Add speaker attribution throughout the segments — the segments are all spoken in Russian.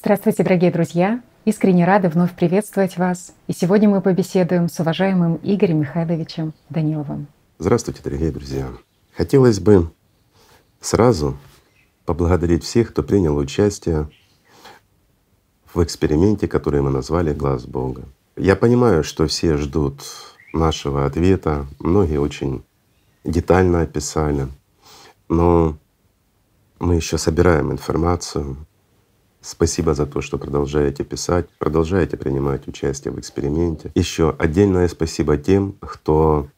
Speaker 1: Здравствуйте, дорогие друзья! Искренне рады вновь приветствовать вас. И сегодня мы побеседуем с уважаемым Игорем Михайловичем Даниловым.
Speaker 2: Здравствуйте, дорогие друзья! Хотелось бы сразу поблагодарить всех, кто принял участие в эксперименте, который мы назвали «Глаз Бога». Я понимаю, что все ждут нашего ответа, многие очень детально описали, но мы еще собираем информацию. Спасибо за то, что продолжаете писать, продолжаете принимать участие в эксперименте. Еще отдельное спасибо тем, кто,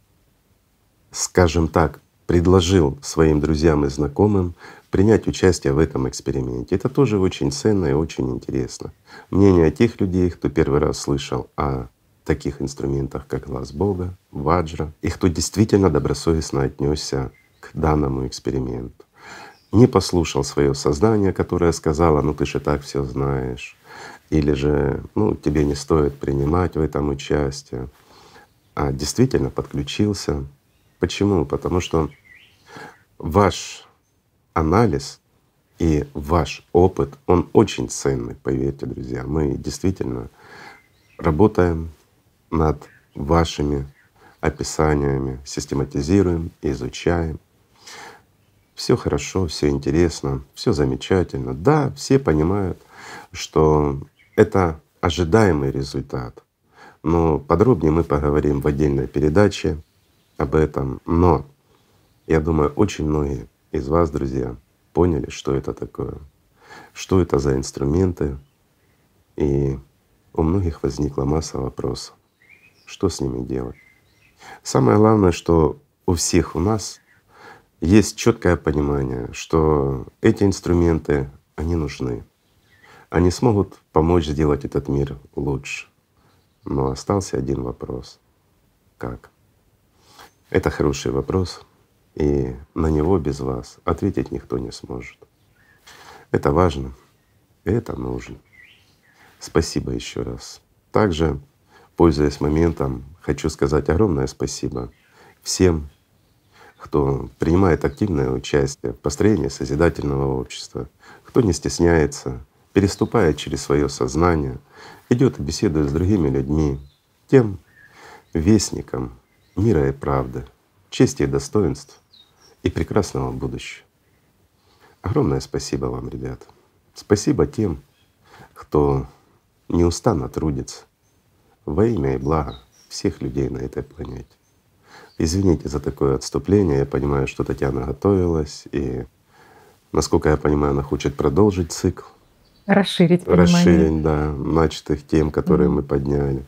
Speaker 2: скажем так, предложил своим друзьям и знакомым принять участие в этом эксперименте. Это тоже очень ценно и очень интересно. Мнение тех людей, кто первый раз слышал о таких инструментах, как глаз Бога, ваджра, и кто действительно добросовестно отнесся к данному эксперименту не послушал свое сознание, которое сказало, ну ты же так все знаешь, или же ну, тебе не стоит принимать в этом участие, а действительно подключился. Почему? Потому что ваш анализ и ваш опыт, он очень ценный, поверьте, друзья. Мы действительно работаем над вашими описаниями, систематизируем, изучаем все хорошо, все интересно, все замечательно. Да, все понимают, что это ожидаемый результат. Но подробнее мы поговорим в отдельной передаче об этом. Но я думаю, очень многие из вас, друзья, поняли, что это такое, что это за инструменты. И у многих возникла масса вопросов, что с ними делать. Самое главное, что у всех у нас есть четкое понимание, что эти инструменты, они нужны. Они смогут помочь сделать этот мир лучше. Но остался один вопрос. Как? Это хороший вопрос, и на него без вас ответить никто не сможет. Это важно, это нужно. Спасибо еще раз. Также, пользуясь моментом, хочу сказать огромное спасибо всем кто принимает активное участие в построении созидательного общества, кто не стесняется, переступает через свое сознание, идет и беседует с другими людьми, тем вестником мира и правды, чести и достоинств и прекрасного будущего. Огромное спасибо вам, ребята. Спасибо тем, кто неустанно трудится во имя и благо всех людей на этой планете. Извините за такое отступление. Я понимаю, что Татьяна готовилась, и, насколько я понимаю, она хочет продолжить цикл.
Speaker 1: Расширить
Speaker 2: понимание. Расширить, да, начатых тем, которые mm-hmm. мы подняли.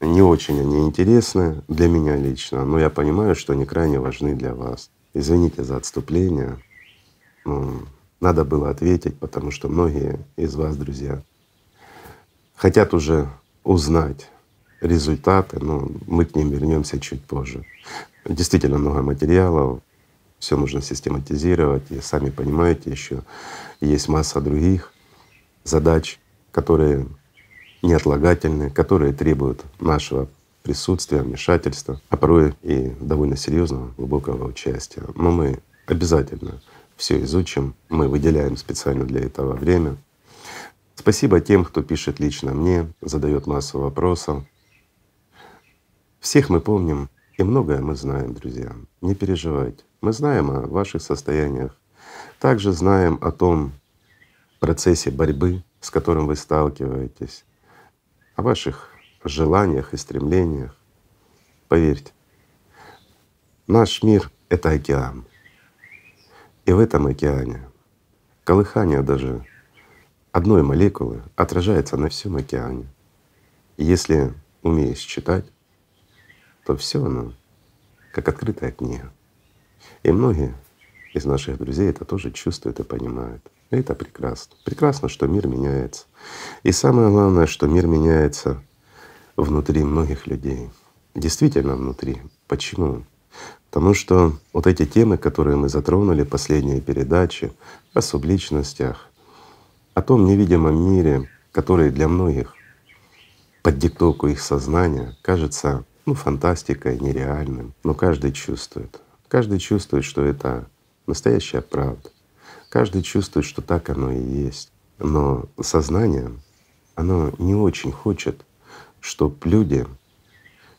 Speaker 2: Не очень они интересны для меня лично, но я понимаю, что они крайне важны для вас. Извините за отступление. Ну, надо было ответить, потому что многие из вас, друзья, хотят уже узнать результаты, но мы к ним вернемся чуть позже. Действительно много материалов, все нужно систематизировать, и сами понимаете, еще есть масса других задач, которые неотлагательны, которые требуют нашего присутствия, вмешательства, а порой и довольно серьезного, глубокого участия. Но мы обязательно все изучим, мы выделяем специально для этого время. Спасибо тем, кто пишет лично мне, задает массу вопросов. Всех мы помним и многое мы знаем, друзья. Не переживайте. Мы знаем о ваших состояниях. Также знаем о том процессе борьбы, с которым вы сталкиваетесь, о ваших желаниях и стремлениях. Поверьте, наш мир — это океан. И в этом океане колыхание даже одной молекулы отражается на всем океане. И если умеешь читать, то все оно как открытая книга. И многие из наших друзей это тоже чувствуют и понимают. И это прекрасно. Прекрасно, что мир меняется. И самое главное, что мир меняется внутри многих людей. Действительно внутри. Почему? Потому что вот эти темы, которые мы затронули, последние передачи о субличностях, о том невидимом мире, который для многих под диктовку их сознания кажется ну, фантастикой, нереальным. Но каждый чувствует. Каждый чувствует, что это настоящая правда. Каждый чувствует, что так оно и есть. Но сознание, оно не очень хочет, чтобы люди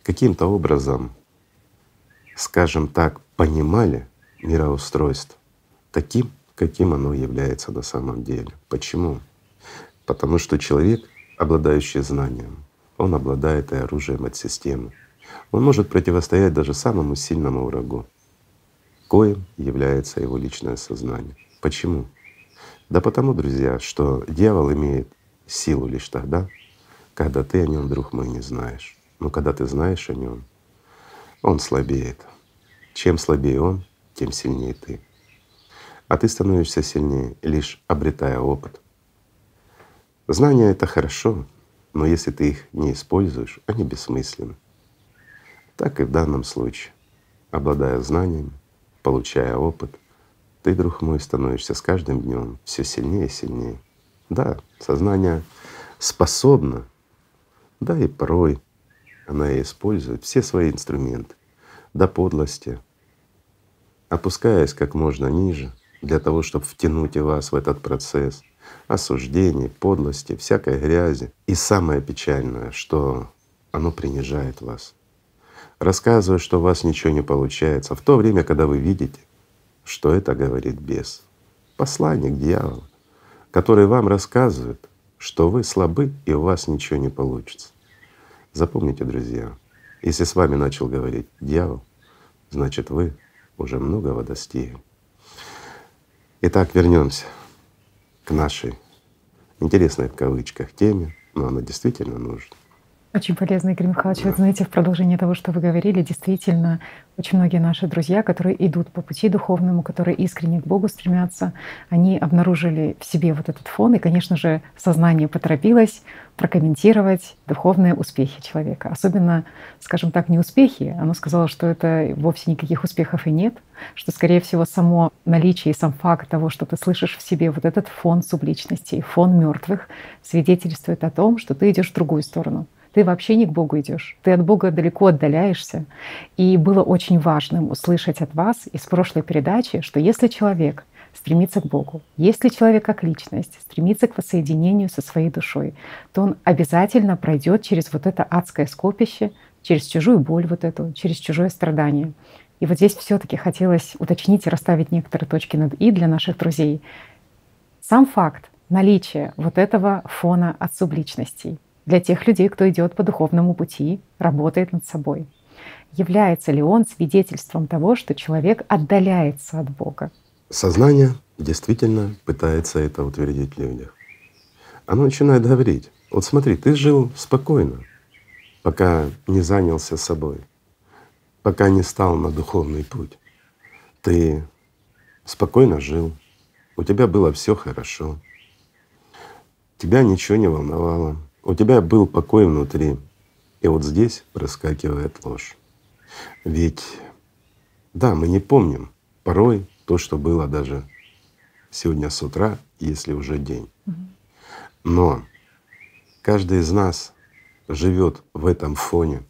Speaker 2: каким-то образом, скажем так, понимали мироустройство таким, каким оно является на самом деле. Почему? Потому что человек, обладающий знанием, он обладает и оружием от системы. Он может противостоять даже самому сильному врагу, коим является его личное сознание. Почему? Да потому, друзья, что дьявол имеет силу лишь тогда, когда ты о нем, друг мой, не знаешь. Но когда ты знаешь о нем, он слабеет. Чем слабее он, тем сильнее ты. А ты становишься сильнее, лишь обретая опыт. Знания — это хорошо, но если ты их не используешь, они бессмысленны. Так и в данном случае. Обладая знаниями, получая опыт, ты, друг мой, становишься с каждым днем все сильнее и сильнее. Да, сознание способно, да и порой она и использует все свои инструменты до подлости, опускаясь как можно ниже для того, чтобы втянуть и вас в этот процесс осуждений, подлости, всякой грязи. И самое печальное, что оно принижает вас рассказывая, что у вас ничего не получается, в то время, когда вы видите, что это говорит бес, посланник дьявола, который вам рассказывает, что вы слабы и у вас ничего не получится. Запомните, друзья, если с вами начал говорить дьявол, значит вы уже многого достигли. Итак, вернемся к нашей интересной в кавычках теме, но она действительно нужна.
Speaker 1: Очень полезно, Игорь Михайлович. Вот знаете, в продолжение того, что вы говорили, действительно, очень многие наши друзья, которые идут по пути духовному, которые искренне к Богу стремятся, они обнаружили в себе вот этот фон, и, конечно же, сознание поторопилось прокомментировать духовные успехи человека. Особенно, скажем так, не успехи. Оно сказало, что это вовсе никаких успехов и нет, что, скорее всего, само наличие и сам факт того, что ты слышишь в себе вот этот фон субличности, фон мертвых, свидетельствует о том, что ты идешь в другую сторону ты вообще не к Богу идешь, ты от Бога далеко отдаляешься. И было очень важным услышать от вас из прошлой передачи, что если человек стремится к Богу, если человек как личность стремится к воссоединению со своей душой, то он обязательно пройдет через вот это адское скопище, через чужую боль вот эту, через чужое страдание. И вот здесь все-таки хотелось уточнить и расставить некоторые точки над «и» для наших друзей. Сам факт наличия вот этого фона от субличностей — для тех людей, кто идет по духовному пути, работает над собой. Является ли он свидетельством того, что человек отдаляется от Бога?
Speaker 2: Сознание действительно пытается это утвердить в людях. Оно начинает говорить, вот смотри, ты жил спокойно, пока не занялся собой, пока не стал на духовный путь. Ты спокойно жил, у тебя было все хорошо, тебя ничего не волновало, у тебя был покой внутри, и вот здесь проскакивает ложь. Ведь да, мы не помним порой то, что было даже сегодня с утра, если уже день. Но каждый из нас живет в этом фоне,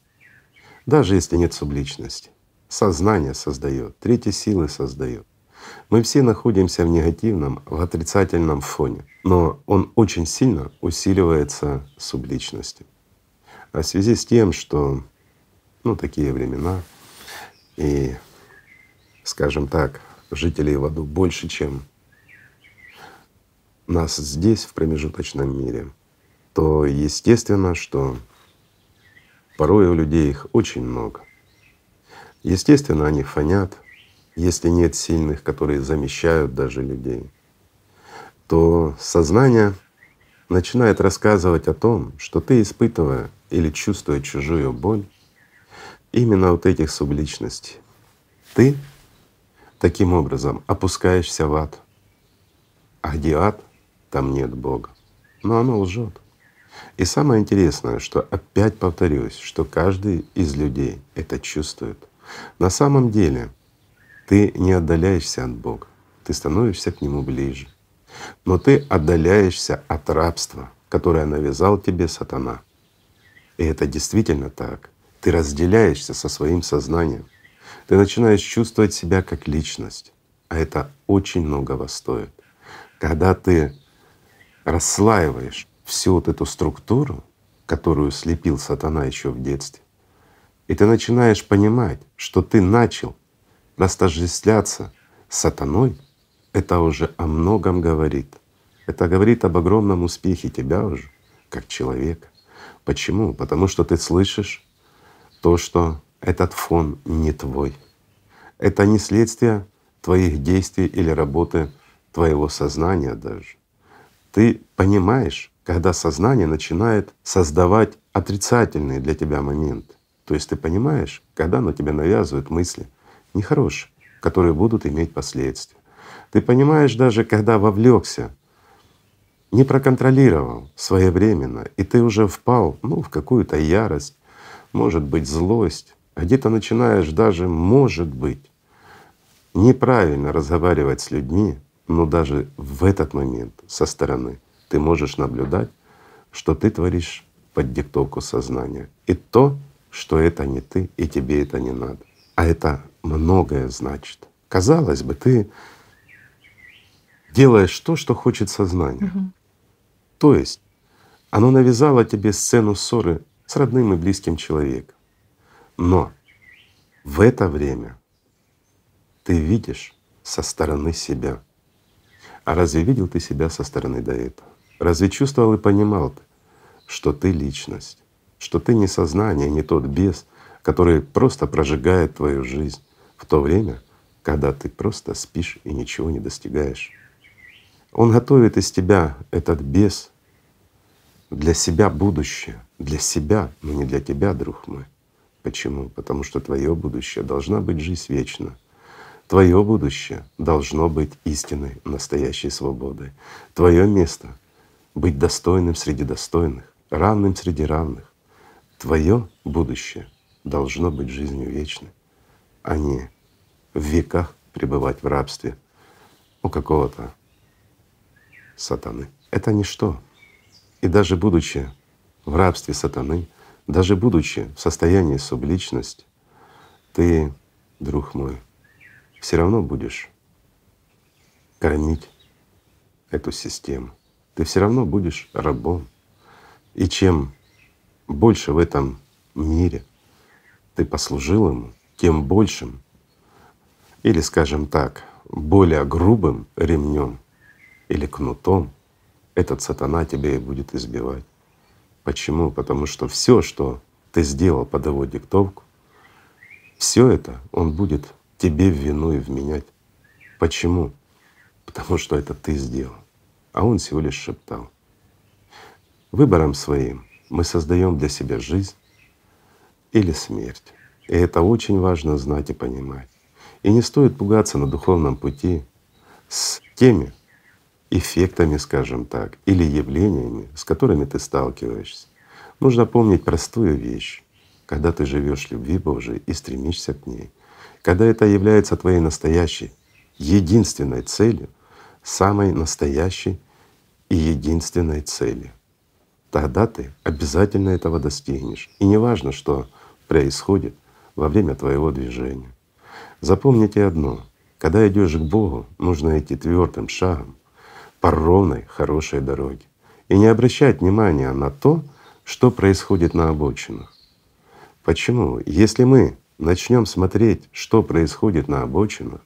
Speaker 2: даже если нет субличности. Сознание создает, третьи силы создает. Мы все находимся в негативном, в отрицательном фоне, но он очень сильно усиливается субличностью. А в связи с тем, что ну, такие времена, и, скажем так, жителей в аду больше, чем нас здесь, в промежуточном мире, то естественно, что порой у людей их очень много. Естественно, они фонят, если нет сильных, которые замещают даже людей, то сознание начинает рассказывать о том, что ты, испытывая или чувствуя чужую боль, именно вот этих субличностей, ты таким образом опускаешься в ад. А где ад, там нет Бога. Но оно лжет. И самое интересное, что опять повторюсь, что каждый из людей это чувствует. На самом деле ты не отдаляешься от Бога, ты становишься к Нему ближе. Но ты отдаляешься от рабства, которое навязал тебе сатана. И это действительно так. Ты разделяешься со своим сознанием. Ты начинаешь чувствовать себя как личность. А это очень многого стоит. Когда ты расслаиваешь всю вот эту структуру, которую слепил сатана еще в детстве, и ты начинаешь понимать, что ты начал растождествляться с сатаной, это уже о многом говорит. Это говорит об огромном успехе тебя уже, как человека. Почему? Потому что ты слышишь то, что этот фон не твой. Это не следствие твоих действий или работы твоего сознания даже. Ты понимаешь, когда сознание начинает создавать отрицательные для тебя моменты. То есть ты понимаешь, когда оно тебе навязывает мысли нехорошие, которые будут иметь последствия. Ты понимаешь даже, когда вовлекся, не проконтролировал своевременно, и ты уже впал ну, в какую-то ярость, может быть, злость, а где-то начинаешь даже, может быть, неправильно разговаривать с людьми, но даже в этот момент со стороны ты можешь наблюдать, что ты творишь под диктовку сознания. И то, что это не ты, и тебе это не надо. А это многое значит. Казалось бы, ты делаешь то, что хочет сознание. Угу. То есть оно навязало тебе сцену ссоры с родным и близким человеком. Но в это время ты видишь со стороны себя. А разве видел ты себя со стороны до этого? Разве чувствовал и понимал ты, что ты личность, что ты не сознание, не тот бес, который просто прожигает твою жизнь в то время, когда ты просто спишь и ничего не достигаешь. Он готовит из тебя этот бес для себя будущее, для себя, но не для тебя, друг мой. Почему? Потому что твое будущее должна быть жизнь вечна. Твое будущее должно быть истинной, настоящей свободой. Твое место — быть достойным среди достойных, равным среди равных. Твое будущее должно быть жизнью вечной, а не в веках пребывать в рабстве у какого-то сатаны. Это ничто. И даже будучи в рабстве сатаны, даже будучи в состоянии субличности, ты, друг мой, все равно будешь кормить эту систему. Ты все равно будешь рабом. И чем больше в этом мире ты послужил ему, тем большим, или, скажем так, более грубым ремнем или кнутом этот сатана тебя и будет избивать. Почему? Потому что все, что ты сделал под его диктовку, все это он будет тебе в вину и вменять. Почему? Потому что это ты сделал, а он всего лишь шептал. Выбором своим мы создаем для себя жизнь или смерть. И это очень важно знать и понимать. И не стоит пугаться на духовном пути с теми эффектами, скажем так, или явлениями, с которыми ты сталкиваешься. Нужно помнить простую вещь. Когда ты живешь любви Божией и стремишься к ней, когда это является твоей настоящей, единственной целью, самой настоящей и единственной целью, тогда ты обязательно этого достигнешь. И не важно, что происходит во время твоего движения. Запомните одно, когда идешь к Богу, нужно идти твердым шагом по ровной, хорошей дороге и не обращать внимания на то, что происходит на обочинах. Почему? Если мы начнем смотреть, что происходит на обочинах,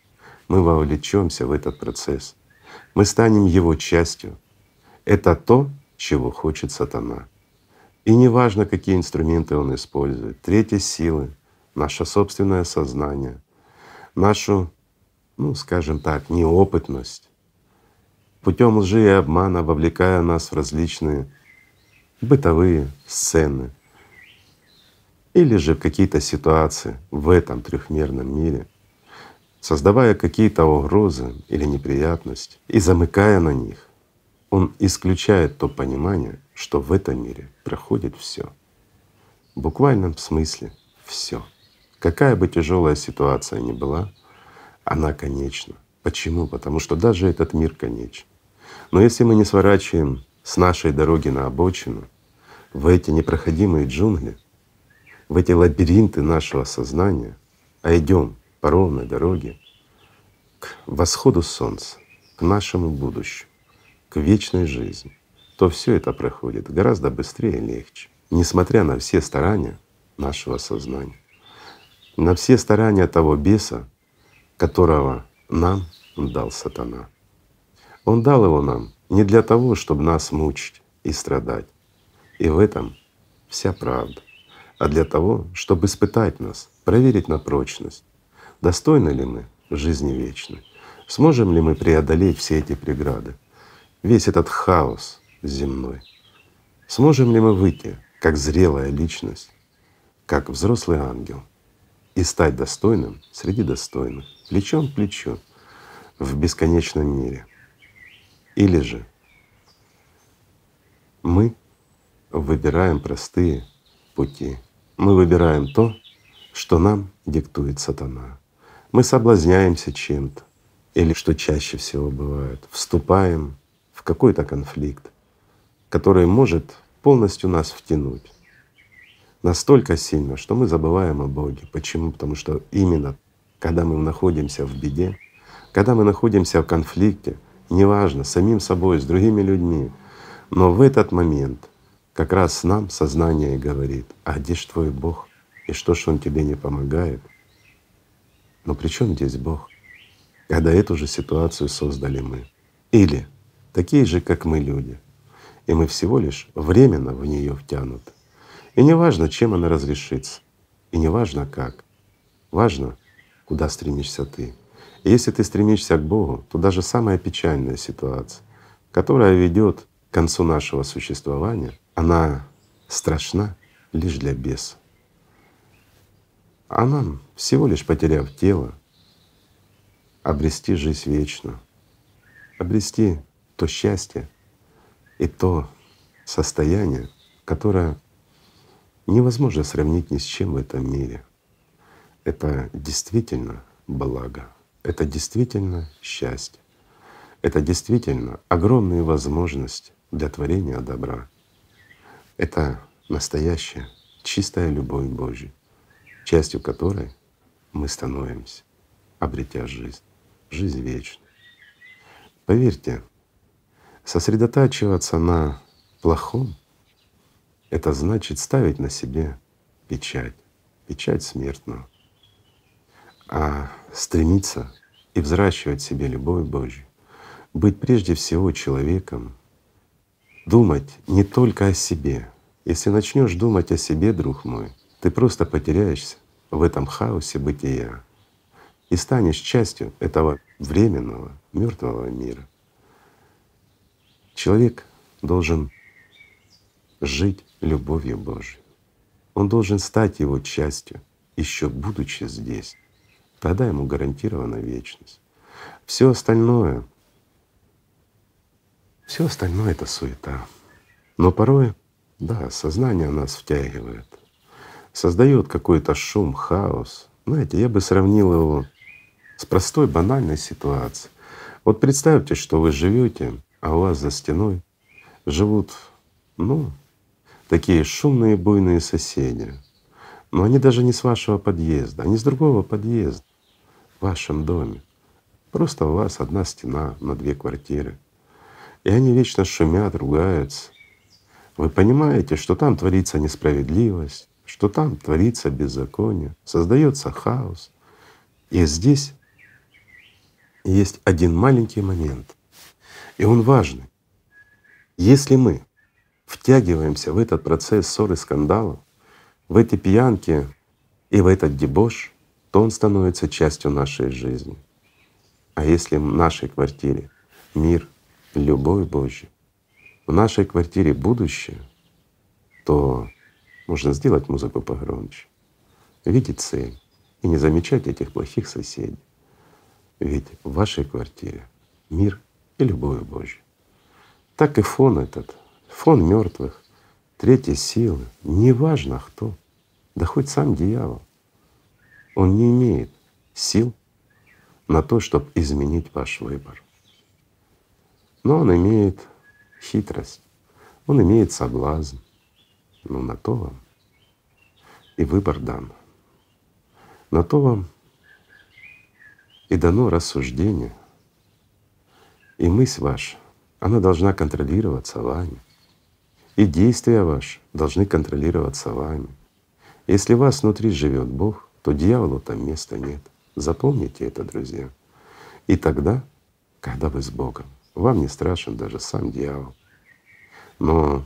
Speaker 2: мы вовлечемся в этот процесс. Мы станем его частью. Это то, чего хочет сатана. И неважно, какие инструменты он использует, третьи силы, наше собственное сознание, нашу, ну скажем так, неопытность, путем лжи и обмана вовлекая нас в различные бытовые сцены, или же какие-то ситуации в этом трехмерном мире, создавая какие-то угрозы или неприятности и замыкая на них, он исключает то понимание, что в этом мире проходит все. В буквальном смысле все. Какая бы тяжелая ситуация ни была, она конечна. Почему? Потому что даже этот мир конечен. Но если мы не сворачиваем с нашей дороги на обочину, в эти непроходимые джунгли, в эти лабиринты нашего сознания, а идем по ровной дороге к восходу солнца, к нашему будущему, к вечной жизни, то все это проходит гораздо быстрее и легче, несмотря на все старания нашего сознания, на все старания того беса, которого нам дал сатана. Он дал его нам не для того, чтобы нас мучить и страдать. И в этом вся правда, а для того, чтобы испытать нас, проверить на прочность, достойны ли мы жизни вечной, сможем ли мы преодолеть все эти преграды, весь этот хаос земной, сможем ли мы выйти как зрелая личность, как взрослый ангел и стать достойным среди достойных, плечом к плечу в бесконечном мире. Или же мы выбираем простые пути. Мы выбираем то, что нам диктует сатана. Мы соблазняемся чем-то, или что чаще всего бывает, вступаем в какой-то конфликт, который может полностью нас втянуть настолько сильно, что мы забываем о Боге. Почему? Потому что именно когда мы находимся в беде, когда мы находимся в конфликте, неважно, с самим собой, с другими людьми, но в этот момент как раз нам сознание говорит, а где ж твой Бог? И что ж Он тебе не помогает? Но при чем здесь Бог? Когда эту же ситуацию создали мы. Или такие же, как мы люди. И мы всего лишь временно в нее втянуты. И не важно, чем она разрешится, и не важно как. Важно, куда стремишься ты. И если ты стремишься к Богу, то даже самая печальная ситуация, которая ведет к концу нашего существования, она страшна лишь для беса. А нам, всего лишь потеряв тело, обрести жизнь вечную, обрести то счастье и то состояние, которое невозможно сравнить ни с чем в этом мире. Это действительно благо, это действительно счастье, это действительно огромные возможности для творения добра. Это настоящая чистая любовь Божья, частью которой мы становимся, обретя жизнь, жизнь вечную. Поверьте, сосредотачиваться на плохом — это значит ставить на себе печать, печать смертную, а стремиться и взращивать в себе любовь Божью, быть прежде всего человеком, думать не только о себе. Если начнешь думать о себе, друг мой, ты просто потеряешься в этом хаосе бытия и станешь частью этого временного мертвого мира. Человек должен жить любовью Божией. Он должен стать его частью, еще будучи здесь. Тогда ему гарантирована вечность. Все остальное все остальное — это суета. Но порой, да, сознание нас втягивает, создает какой-то шум, хаос. Знаете, я бы сравнил его с простой банальной ситуацией. Вот представьте, что вы живете, а у вас за стеной живут, ну, такие шумные, буйные соседи. Но они даже не с вашего подъезда, они с другого подъезда в вашем доме. Просто у вас одна стена на две квартиры. И они вечно шумят, ругаются. Вы понимаете, что там творится несправедливость, что там творится беззаконие, создается хаос. И здесь есть один маленький момент, и он важный. Если мы втягиваемся в этот процесс ссоры, скандалов, в эти пьянки и в этот дебош, то он становится частью нашей жизни. А если в нашей квартире мир, любовь Божья, в нашей квартире будущее, то можно сделать музыку погромче, видеть цель и не замечать этих плохих соседей. Ведь в вашей квартире мир и любовь Божья. Так и фон этот, фон мертвых, третьей силы, неважно кто, да хоть сам дьявол, он не имеет сил на то, чтобы изменить ваш выбор. Но он имеет хитрость, он имеет соблазн. Но на то вам и выбор дан. На то вам и дано рассуждение. И мысль ваша, она должна контролироваться вами. И действия ваши должны контролироваться вами. Если вас внутри живет Бог, то дьяволу там места нет. Запомните это, друзья. И тогда, когда вы с Богом, вам не страшен даже сам дьявол. Но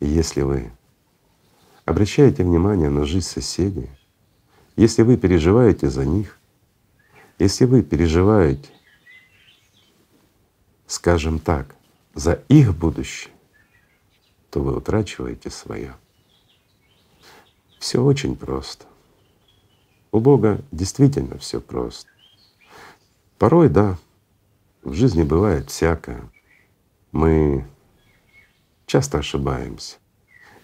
Speaker 2: если вы обращаете внимание на жизнь соседей, если вы переживаете за них, если вы переживаете, скажем так, за их будущее, то вы утрачиваете свое. Все очень просто. У Бога действительно все просто. Порой, да, в жизни бывает всякое. Мы часто ошибаемся.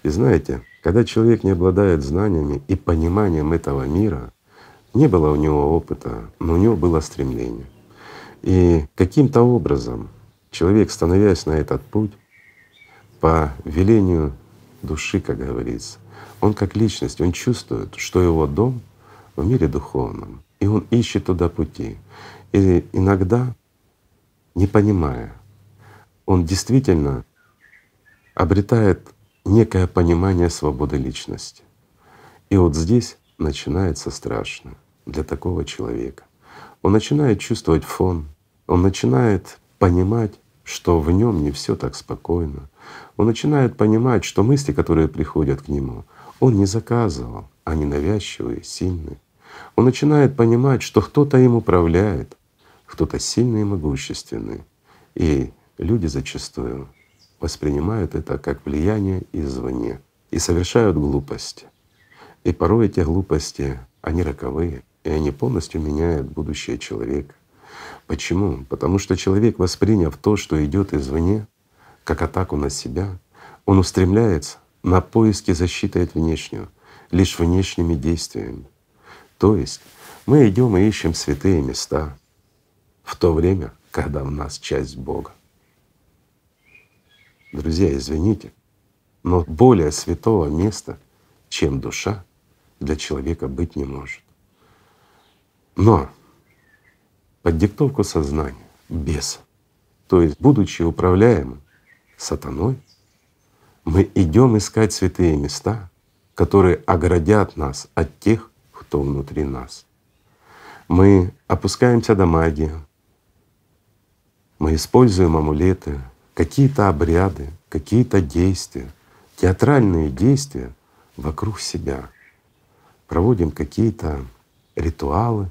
Speaker 2: И знаете, когда человек не обладает знаниями и пониманием этого мира, не было у него опыта, но у него было стремление. И каким-то образом человек, становясь на этот путь, по велению души, как говорится, он как личность, он чувствует, что его дом в мире духовном, и он ищет туда пути. И иногда, не понимая, он действительно обретает некое понимание свободы личности. И вот здесь начинается страшно для такого человека. Он начинает чувствовать фон, он начинает понимать, что в нем не все так спокойно. Он начинает понимать, что мысли, которые приходят к нему, он не заказывал, они навязчивые, сильные. Он начинает понимать, что кто-то им управляет, кто-то сильный и могущественный. И люди зачастую воспринимают это как влияние извне и совершают глупости. И порой эти глупости, они роковые, и они полностью меняют будущее человека. Почему? Потому что человек, восприняв то, что идет извне, как атаку на себя, он устремляется на поиски защиты от внешнего, лишь внешними действиями. То есть мы идем и ищем святые места в то время, когда в нас часть Бога. Друзья, извините, но более святого места, чем душа, для человека быть не может. Но под диктовку сознания, беса, то есть будучи управляемым сатаной, мы идем искать святые места, которые оградят нас от тех, кто внутри нас. Мы опускаемся до магии, мы используем амулеты, какие-то обряды, какие-то действия, театральные действия вокруг себя. Проводим какие-то ритуалы,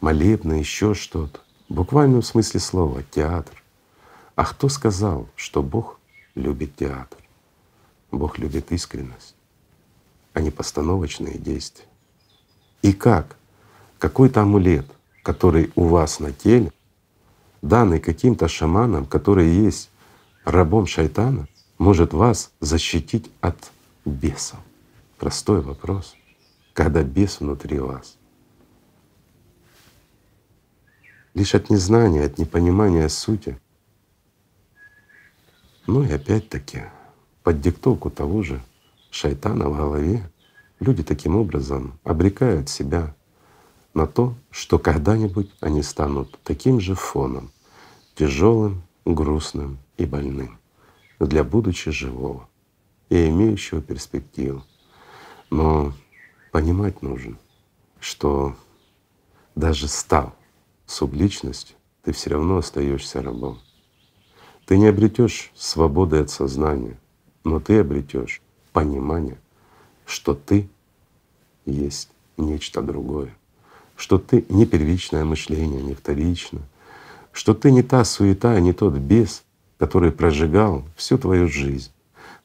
Speaker 2: молебны, еще что-то. В буквальном смысле слова — театр. А кто сказал, что Бог любит театр? Бог любит искренность, а не постановочные действия. И как какой-то амулет, который у вас на теле, данный каким-то шаманом, который есть рабом шайтана может вас защитить от бесов? Простой вопрос. Когда бес внутри вас. Лишь от незнания, от непонимания сути. Ну и опять-таки под диктовку того же шайтана в голове люди таким образом обрекают себя на то, что когда-нибудь они станут таким же фоном, тяжелым, грустным и больным для будучи живого и имеющего перспективу. Но понимать нужно, что даже став субличностью, ты все равно остаешься рабом. Ты не обретешь свободы от сознания, но ты обретешь понимание, что ты есть нечто другое, что ты не первичное мышление, не вторичное, что ты не та суета, не тот бес, который прожигал всю твою жизнь,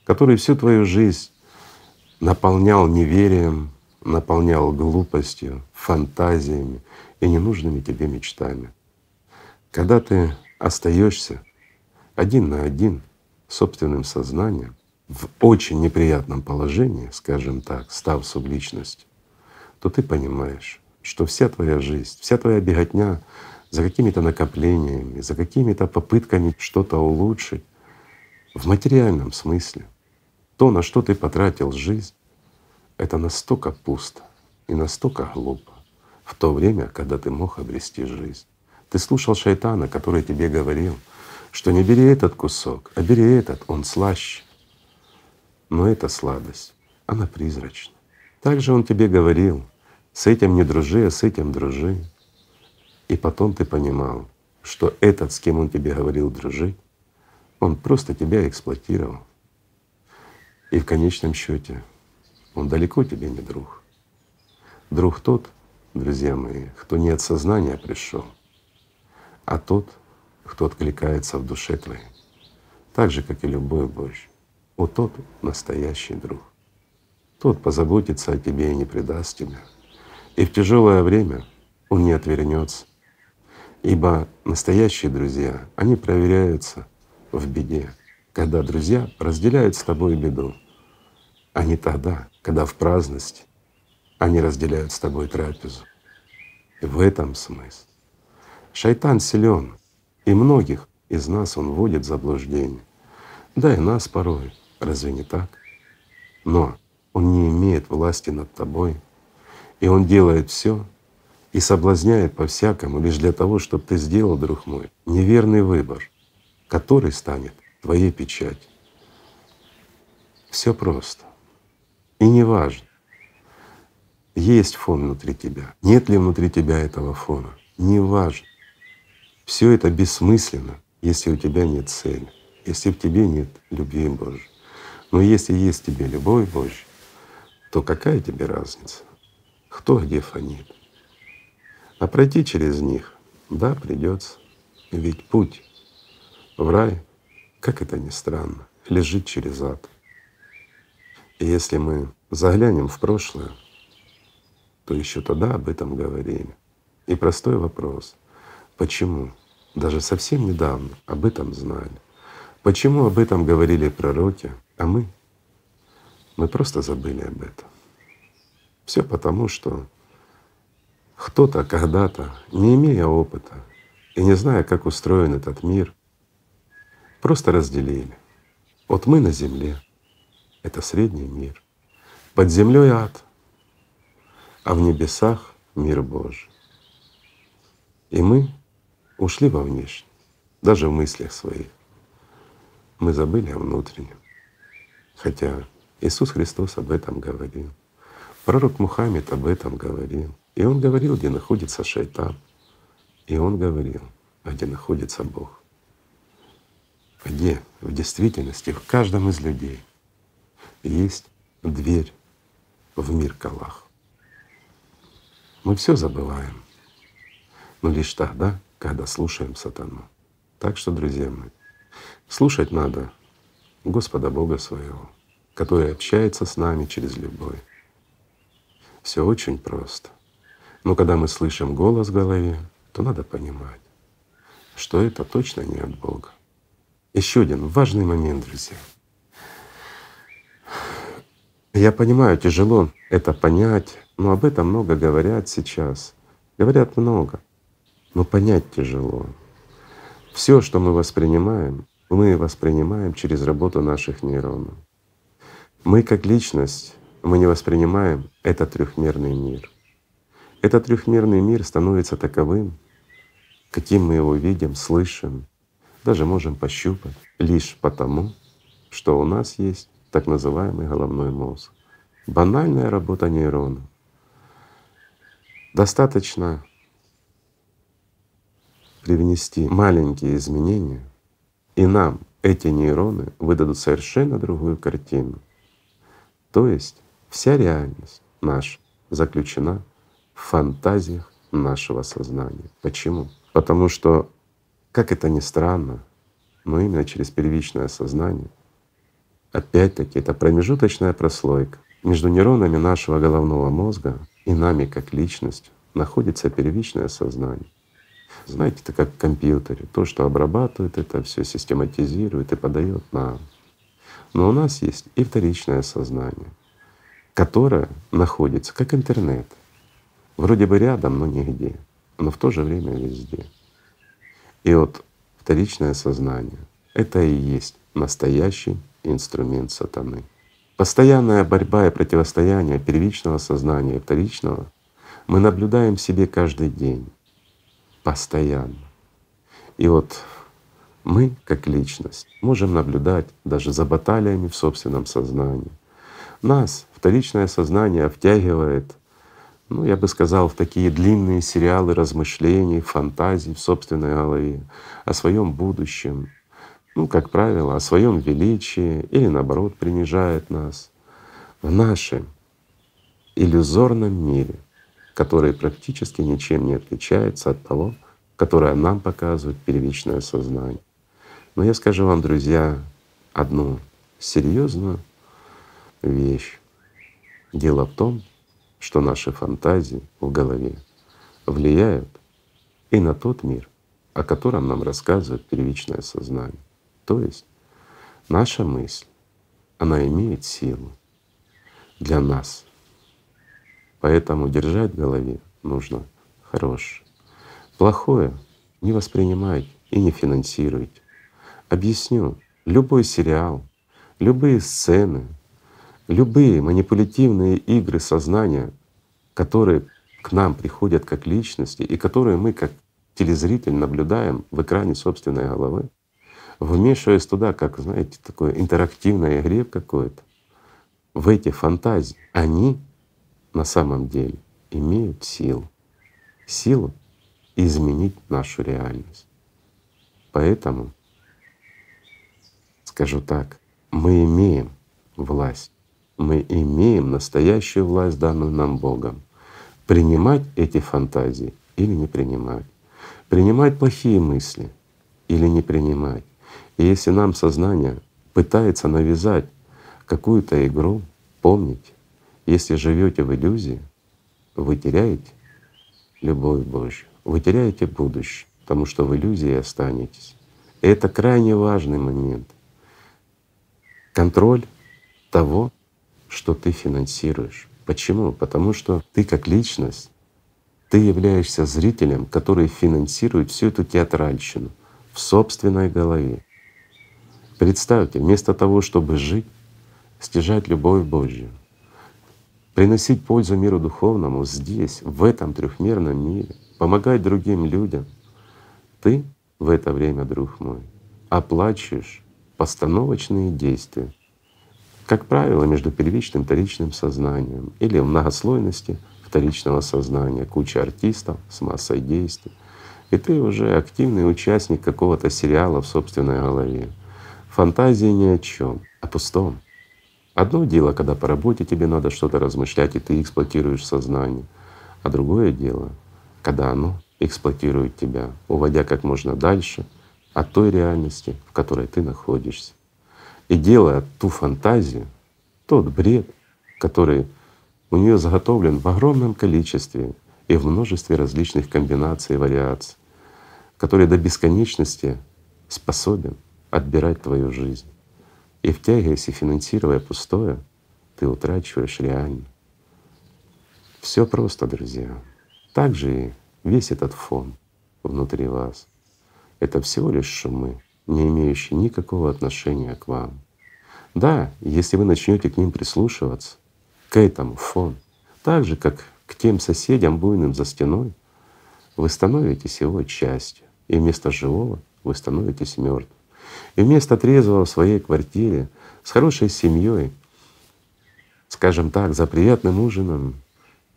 Speaker 2: который всю твою жизнь наполнял неверием, наполнял глупостью, фантазиями и ненужными тебе мечтами. Когда ты остаешься один на один с собственным сознанием в очень неприятном положении, скажем так, став субличностью, то ты понимаешь, что вся твоя жизнь, вся твоя беготня за какими-то накоплениями, за какими-то попытками что-то улучшить в материальном смысле. То, на что ты потратил жизнь, это настолько пусто и настолько глупо в то время, когда ты мог обрести жизнь. Ты слушал шайтана, который тебе говорил, что не бери этот кусок, а бери этот, он слаще. Но эта слабость, она призрачна. Также он тебе говорил, с этим не дружи, а с этим дружи. И потом ты понимал, что этот, с кем он тебе говорил дружить, он просто тебя эксплуатировал. И в конечном счете он далеко тебе не друг. Друг тот, друзья мои, кто не от сознания пришел, а тот, кто откликается в душе твоей, так же, как и любой Божий. Вот тот настоящий друг. Тот позаботится о тебе и не предаст тебя. И в тяжелое время он не отвернется. Ибо настоящие друзья, они проверяются в беде, когда друзья разделяют с тобой беду, а не тогда, когда в праздности они разделяют с тобой трапезу. И в этом смысл. Шайтан силен, и многих из нас он вводит в заблуждение. Да и нас порой, разве не так? Но он не имеет власти над тобой, и Он делает все и соблазняет по-всякому лишь для того, чтобы ты сделал, друг мой, неверный выбор, который станет твоей печатью. Все просто. И не важно, есть фон внутри тебя, нет ли внутри тебя этого фона, не важно. Все это бессмысленно, если у тебя нет цели, если в тебе нет любви Божьей. Но если есть в тебе любовь Божья, то какая тебе разница, кто где фонит? А пройти через них, да, придется. Ведь путь в рай, как это ни странно, лежит через ад. И если мы заглянем в прошлое, то еще тогда об этом говорили. И простой вопрос — почему? Даже совсем недавно об этом знали. Почему об этом говорили пророки, а мы мы просто забыли об этом. Все потому, что кто-то когда-то, не имея опыта и не зная, как устроен этот мир, просто разделили. Вот мы на земле — это средний мир, под землей ад, а в небесах — мир Божий. И мы ушли во внешний, даже в мыслях своих. Мы забыли о внутреннем. Хотя Иисус Христос об этом говорил. Пророк Мухаммед об этом говорил. И он говорил, где находится шайтан. И он говорил, а где находится Бог. Где в действительности в каждом из людей есть дверь в мир Калах. Мы все забываем, но лишь тогда, когда слушаем сатану. Так что, друзья мои, слушать надо Господа Бога своего который общается с нами через любовь. Все очень просто. Но когда мы слышим голос в голове, то надо понимать, что это точно не от Бога. Еще один важный момент, друзья. Я понимаю, тяжело это понять, но об этом много говорят сейчас. Говорят много, но понять тяжело. Все, что мы воспринимаем, мы воспринимаем через работу наших нейронов. Мы как личность, мы не воспринимаем этот трехмерный мир. Этот трехмерный мир становится таковым, каким мы его видим, слышим, даже можем пощупать, лишь потому, что у нас есть так называемый головной мозг. Банальная работа нейронов. Достаточно привнести маленькие изменения, и нам эти нейроны выдадут совершенно другую картину. То есть вся реальность наша заключена в фантазиях нашего сознания. Почему? Потому что, как это ни странно, но именно через первичное сознание, опять-таки это промежуточная прослойка между нейронами нашего головного мозга и нами как личностью находится первичное сознание. Знаете, это как в компьютере. То, что обрабатывает это все, систематизирует и подает нам. Но у нас есть и вторичное сознание, которое находится как интернет. Вроде бы рядом, но нигде, но в то же время везде. И вот вторичное сознание — это и есть настоящий инструмент сатаны. Постоянная борьба и противостояние первичного сознания и вторичного мы наблюдаем в себе каждый день, постоянно. И вот Мы, как личность, можем наблюдать даже за баталиями в собственном сознании. Нас вторичное сознание втягивает, ну, я бы сказал, в такие длинные сериалы размышлений, фантазий в собственной голове о своем будущем, ну, как правило, о своем величии или наоборот принижает нас в нашем иллюзорном мире, который практически ничем не отличается от того, которое нам показывает первичное сознание. Но я скажу вам, друзья, одну серьезную вещь. Дело в том, что наши фантазии в голове влияют и на тот мир, о котором нам рассказывает первичное сознание. То есть наша мысль, она имеет силу для нас. Поэтому держать в голове нужно хорошее. Плохое не воспринимайте и не финансируйте. Объясню. Любой сериал, любые сцены, любые манипулятивные игры сознания, которые к нам приходят как личности и которые мы как телезритель наблюдаем в экране собственной головы, вмешиваясь туда, как, знаете, такое интерактивное игре какое-то, в эти фантазии, они на самом деле имеют силу. Силу изменить нашу реальность. Поэтому Скажу так, мы имеем власть, мы имеем настоящую власть, данную нам Богом. Принимать эти фантазии или не принимать. Принимать плохие мысли или не принимать. И если нам сознание пытается навязать какую-то игру, помните, если живете в иллюзии, вы теряете любовь Божью, вы теряете будущее, потому что в иллюзии останетесь. И это крайне важный момент контроль того, что ты финансируешь. Почему? Потому что ты как личность, ты являешься зрителем, который финансирует всю эту театральщину в собственной голове. Представьте, вместо того, чтобы жить, стяжать любовь Божью, приносить пользу миру духовному здесь, в этом трехмерном мире, помогать другим людям, ты в это время, друг мой, оплачиваешь постановочные действия. Как правило, между первичным и вторичным сознанием или в многослойности вторичного сознания, куча артистов с массой действий. И ты уже активный участник какого-то сериала в собственной голове. Фантазии ни о чем, о пустом. Одно дело, когда по работе тебе надо что-то размышлять, и ты эксплуатируешь сознание. А другое дело, когда оно эксплуатирует тебя, уводя как можно дальше — от той реальности, в которой ты находишься. И делая ту фантазию, тот бред, который у нее заготовлен в огромном количестве и в множестве различных комбинаций и вариаций, который до бесконечности способен отбирать твою жизнь. И втягиваясь и финансируя пустое, ты утрачиваешь реально. Все просто, друзья. Также и весь этот фон внутри вас — это всего лишь шумы, не имеющие никакого отношения к вам. Да, если вы начнете к ним прислушиваться, к этому фон, так же, как к тем соседям буйным за стеной, вы становитесь его частью, и вместо живого вы становитесь мертвым. И вместо трезвого в своей квартире с хорошей семьей, скажем так, за приятным ужином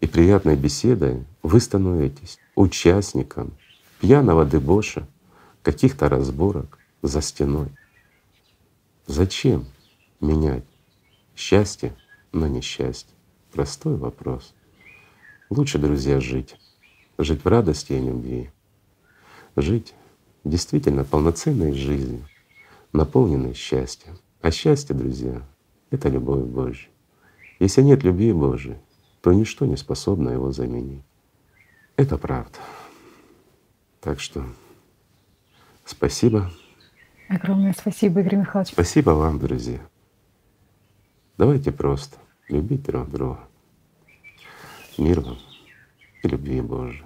Speaker 2: и приятной беседой вы становитесь участником пьяного дебоша, каких-то разборок за стеной. Зачем менять счастье на несчастье? Простой вопрос. Лучше, друзья, жить. Жить в радости и любви. Жить действительно полноценной жизнью, наполненной счастьем. А счастье, друзья, — это любовь Божья. Если нет любви Божьей, то ничто не способно его заменить. Это правда. Так что Спасибо.
Speaker 1: Огромное спасибо, Игорь Михайлович.
Speaker 2: Спасибо вам, друзья. Давайте просто любить друг друга. Мир вам и любви Божией.